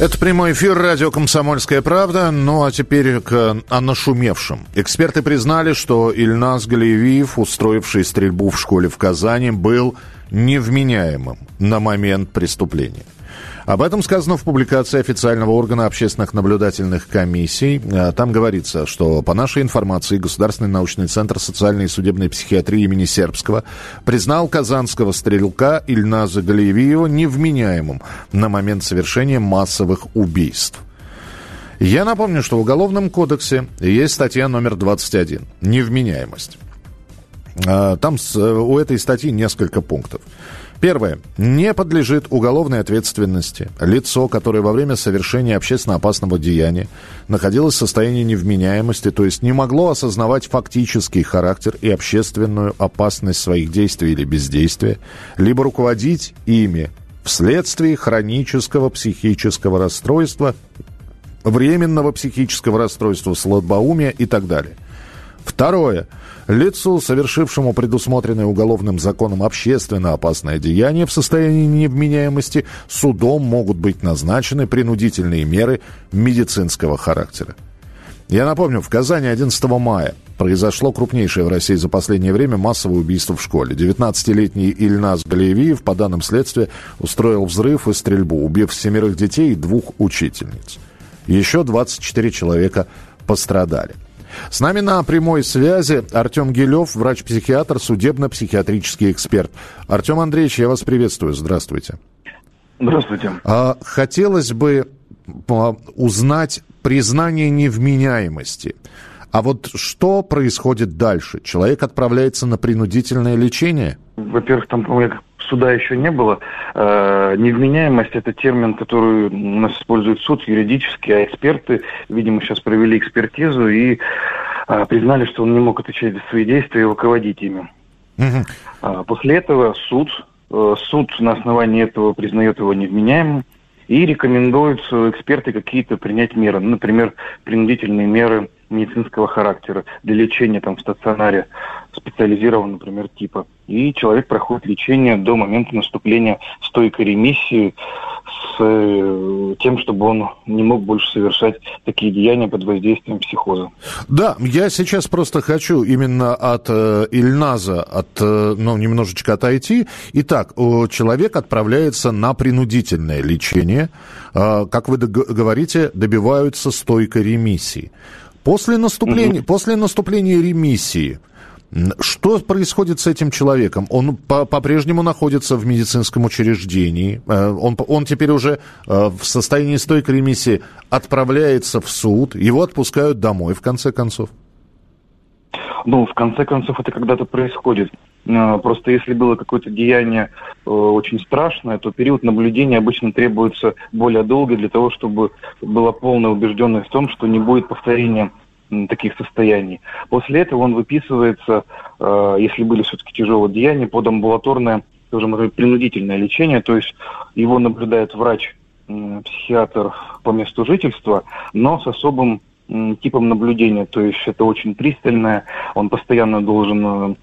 Это прямой эфир радио «Комсомольская правда». Ну а теперь к о нашумевшем. Эксперты признали, что Ильназ Галиевиев, устроивший стрельбу в школе в Казани, был невменяемым на момент преступления. Об этом сказано в публикации официального органа общественных наблюдательных комиссий. А, Там говорится, что по нашей информации Государственный научный центр социальной и судебной психиатрии имени Сербского признал казанского стрелка Ильназа Галиевиева невменяемым на момент совершения массовых убийств. Я напомню, что в Уголовном кодексе есть статья номер 21 «Невменяемость». А, Там с- у этой статьи несколько пунктов. Первое. Не подлежит уголовной ответственности лицо, которое во время совершения общественно опасного деяния находилось в состоянии невменяемости, то есть не могло осознавать фактический характер и общественную опасность своих действий или бездействия, либо руководить ими вследствие хронического психического расстройства, временного психического расстройства, слабоумия и так далее. Второе. Лицу, совершившему предусмотренное уголовным законом общественно опасное деяние в состоянии невменяемости, судом могут быть назначены принудительные меры медицинского характера. Я напомню, в Казани 11 мая произошло крупнейшее в России за последнее время массовое убийство в школе. 19-летний Ильназ Галиевиев, по данным следствия, устроил взрыв и стрельбу, убив семерых детей и двух учительниц. Еще 24 человека пострадали. С нами на прямой связи Артем Гилев, врач-психиатр, судебно-психиатрический эксперт. Артем Андреевич, я вас приветствую. Здравствуйте. Здравствуйте. А, Хотелось бы а, узнать признание невменяемости. А вот что происходит дальше? Человек отправляется на принудительное лечение? Во-первых, там, по-моему, суда еще не было. Э, Невменяемость – это термин, который у нас использует суд юридически, а эксперты, видимо, сейчас провели экспертизу и э, признали, что он не мог отвечать за свои действия и руководить ими. А После этого суд, э, суд на основании этого признает его невменяемым и рекомендует э, эксперты какие-то принять меры, например, принудительные меры медицинского характера для лечения там в стационаре специализированного, например, типа. И человек проходит лечение до момента наступления стойкой ремиссии с э, тем, чтобы он не мог больше совершать такие деяния под воздействием психоза. Да, я сейчас просто хочу именно от э, Ильназа, от, э, ну, немножечко отойти. Итак, человек отправляется на принудительное лечение. Э, как вы говорите, добиваются стойкой ремиссии. После наступления, после наступления ремиссии, что происходит с этим человеком? Он по- по-прежнему находится в медицинском учреждении. Э, Он, он теперь уже э, в состоянии стойкой ремиссии отправляется в суд. Его отпускают домой, в конце концов. Ну, в конце концов, это когда-то происходит. Э, Просто если было какое-то деяние э, очень страшное, то период наблюдения обычно требуется более долго для того, чтобы была полная убежденность в том, что не будет повторения таких состояний. После этого он выписывается, э, если были все-таки тяжелые деяния, под амбулаторное, сказать, принудительное лечение, то есть его наблюдает врач, психиатр по месту жительства, но с особым типом наблюдения, то есть это очень пристальное, он постоянно должен э,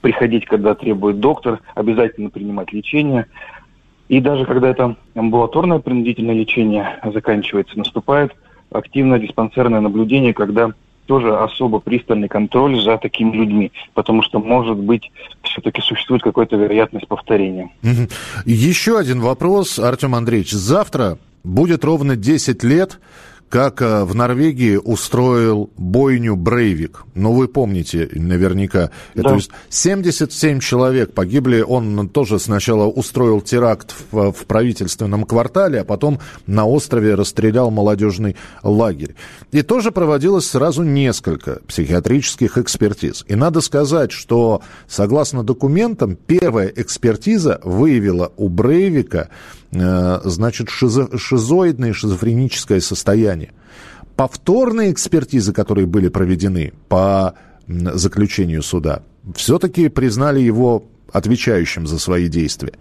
приходить, когда требует доктор, обязательно принимать лечение. И даже когда это амбулаторное принудительное лечение заканчивается, наступает активное диспансерное наблюдение, когда тоже особо пристальный контроль за такими людьми, потому что, может быть, все-таки существует какая-то вероятность повторения. Еще один вопрос, Артем Андреевич. Завтра будет ровно 10 лет, как э, в Норвегии устроил бойню Брейвик. Ну, вы помните наверняка. Да. То есть 77 человек погибли. Он тоже сначала устроил теракт в, в правительственном квартале, а потом на острове расстрелял молодежный лагерь. И тоже проводилось сразу несколько психиатрических экспертиз. И надо сказать, что согласно документам, первая экспертиза выявила у Брейвика э, значит, шизо- шизоидное шизофреническое состояние. Повторные экспертизы, которые были проведены по заключению суда, все-таки признали его отвечающим за свои действия.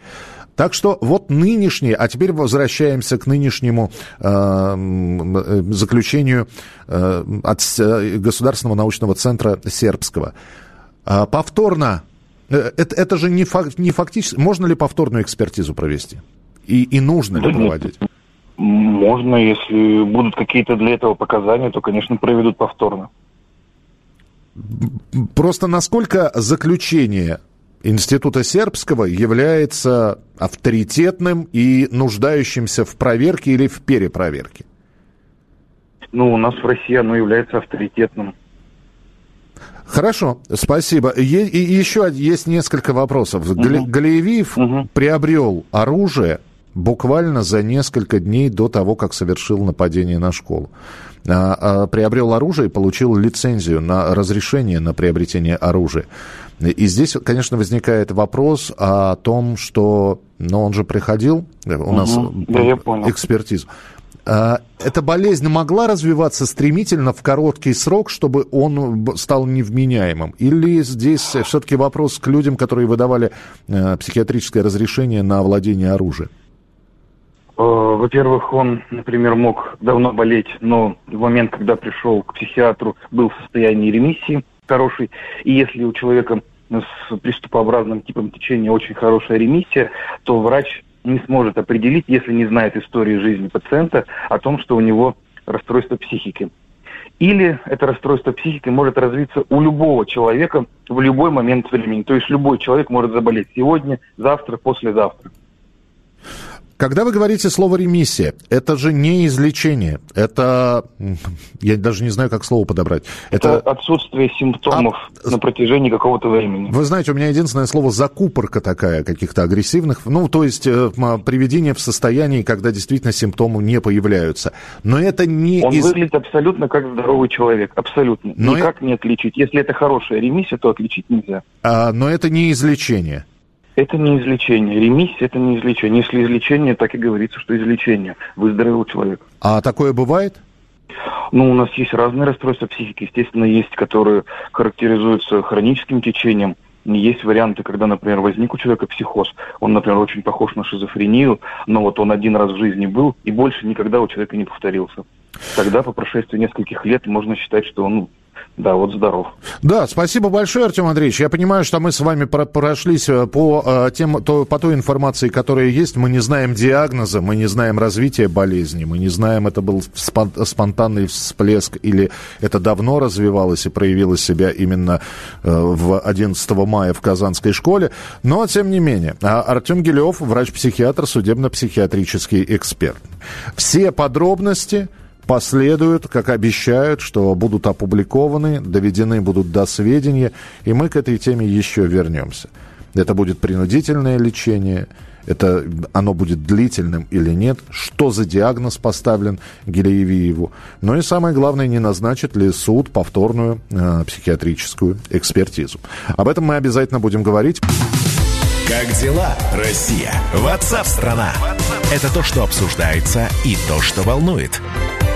Так что вот нынешнее, а теперь возвращаемся к нынешнему э, заключению э, от Государственного научного центра сербского. Э, повторно, э, это, это же не, фак, не фактически, можно ли повторную экспертизу провести? И, и нужно ли проводить? Можно, если будут какие-то для этого показания, то, конечно, проведут повторно. Просто насколько заключение Института Сербского является авторитетным и нуждающимся в проверке или в перепроверке? Ну, у нас в России оно является авторитетным. Хорошо, спасибо. Е- и еще есть несколько вопросов. Угу. Галеевиев угу. приобрел оружие буквально за несколько дней до того, как совершил нападение на школу. А, а, приобрел оружие и получил лицензию на разрешение на приобретение оружия. И здесь, конечно, возникает вопрос о том, что, ну, он же приходил, у угу. нас да, экспертизу. А, эта болезнь могла развиваться стремительно в короткий срок, чтобы он стал невменяемым? Или здесь все-таки вопрос к людям, которые выдавали э, психиатрическое разрешение на владение оружием? Э, во-первых, он, например, мог давно болеть, но в момент, когда пришел к психиатру, был в состоянии ремиссии хорошей. И если у человека с приступообразным типом течения очень хорошая ремиссия, то врач не сможет определить, если не знает истории жизни пациента, о том, что у него расстройство психики. Или это расстройство психики может развиться у любого человека в любой момент времени. То есть любой человек может заболеть сегодня, завтра, послезавтра. Когда вы говорите слово ремиссия, это же не излечение, это, я даже не знаю, как слово подобрать. Это, это отсутствие симптомов а... на протяжении какого-то времени. Вы знаете, у меня единственное слово закупорка такая, каких-то агрессивных, ну, то есть э, приведение в состоянии, когда действительно симптомы не появляются. Но это не... Он из... выглядит абсолютно как здоровый человек, абсолютно. Но Никак это... не отличить. Если это хорошая ремиссия, то отличить нельзя. А, но это не излечение. Это не излечение. Ремиссия – это не излечение. Если излечение, так и говорится, что излечение. Выздоровел человек. А такое бывает? Ну, у нас есть разные расстройства психики. Естественно, есть, которые характеризуются хроническим течением. Есть варианты, когда, например, возник у человека психоз. Он, например, очень похож на шизофрению, но вот он один раз в жизни был и больше никогда у человека не повторился. Тогда по прошествии нескольких лет можно считать, что он да, вот здоров. Да, спасибо большое, Артем Андреевич. Я понимаю, что мы с вами прошлись э, по, э, тем, то, по той информации, которая есть. Мы не знаем диагноза, мы не знаем развития болезни, мы не знаем, это был спонтанный всплеск или это давно развивалось и проявило себя именно э, в 11 мая в Казанской школе. Но, тем не менее, а Артем Гелев, врач-психиатр, судебно-психиатрический эксперт. Все подробности последуют, как обещают, что будут опубликованы, доведены будут до сведения, и мы к этой теме еще вернемся. Это будет принудительное лечение, это оно будет длительным или нет, что за диагноз поставлен Гелеевиеву. Ну и самое главное, не назначит ли суд повторную э, психиатрическую экспертизу. Об этом мы обязательно будем говорить. Как дела, Россия? Ватсап-страна! Это то, что обсуждается и то, что волнует.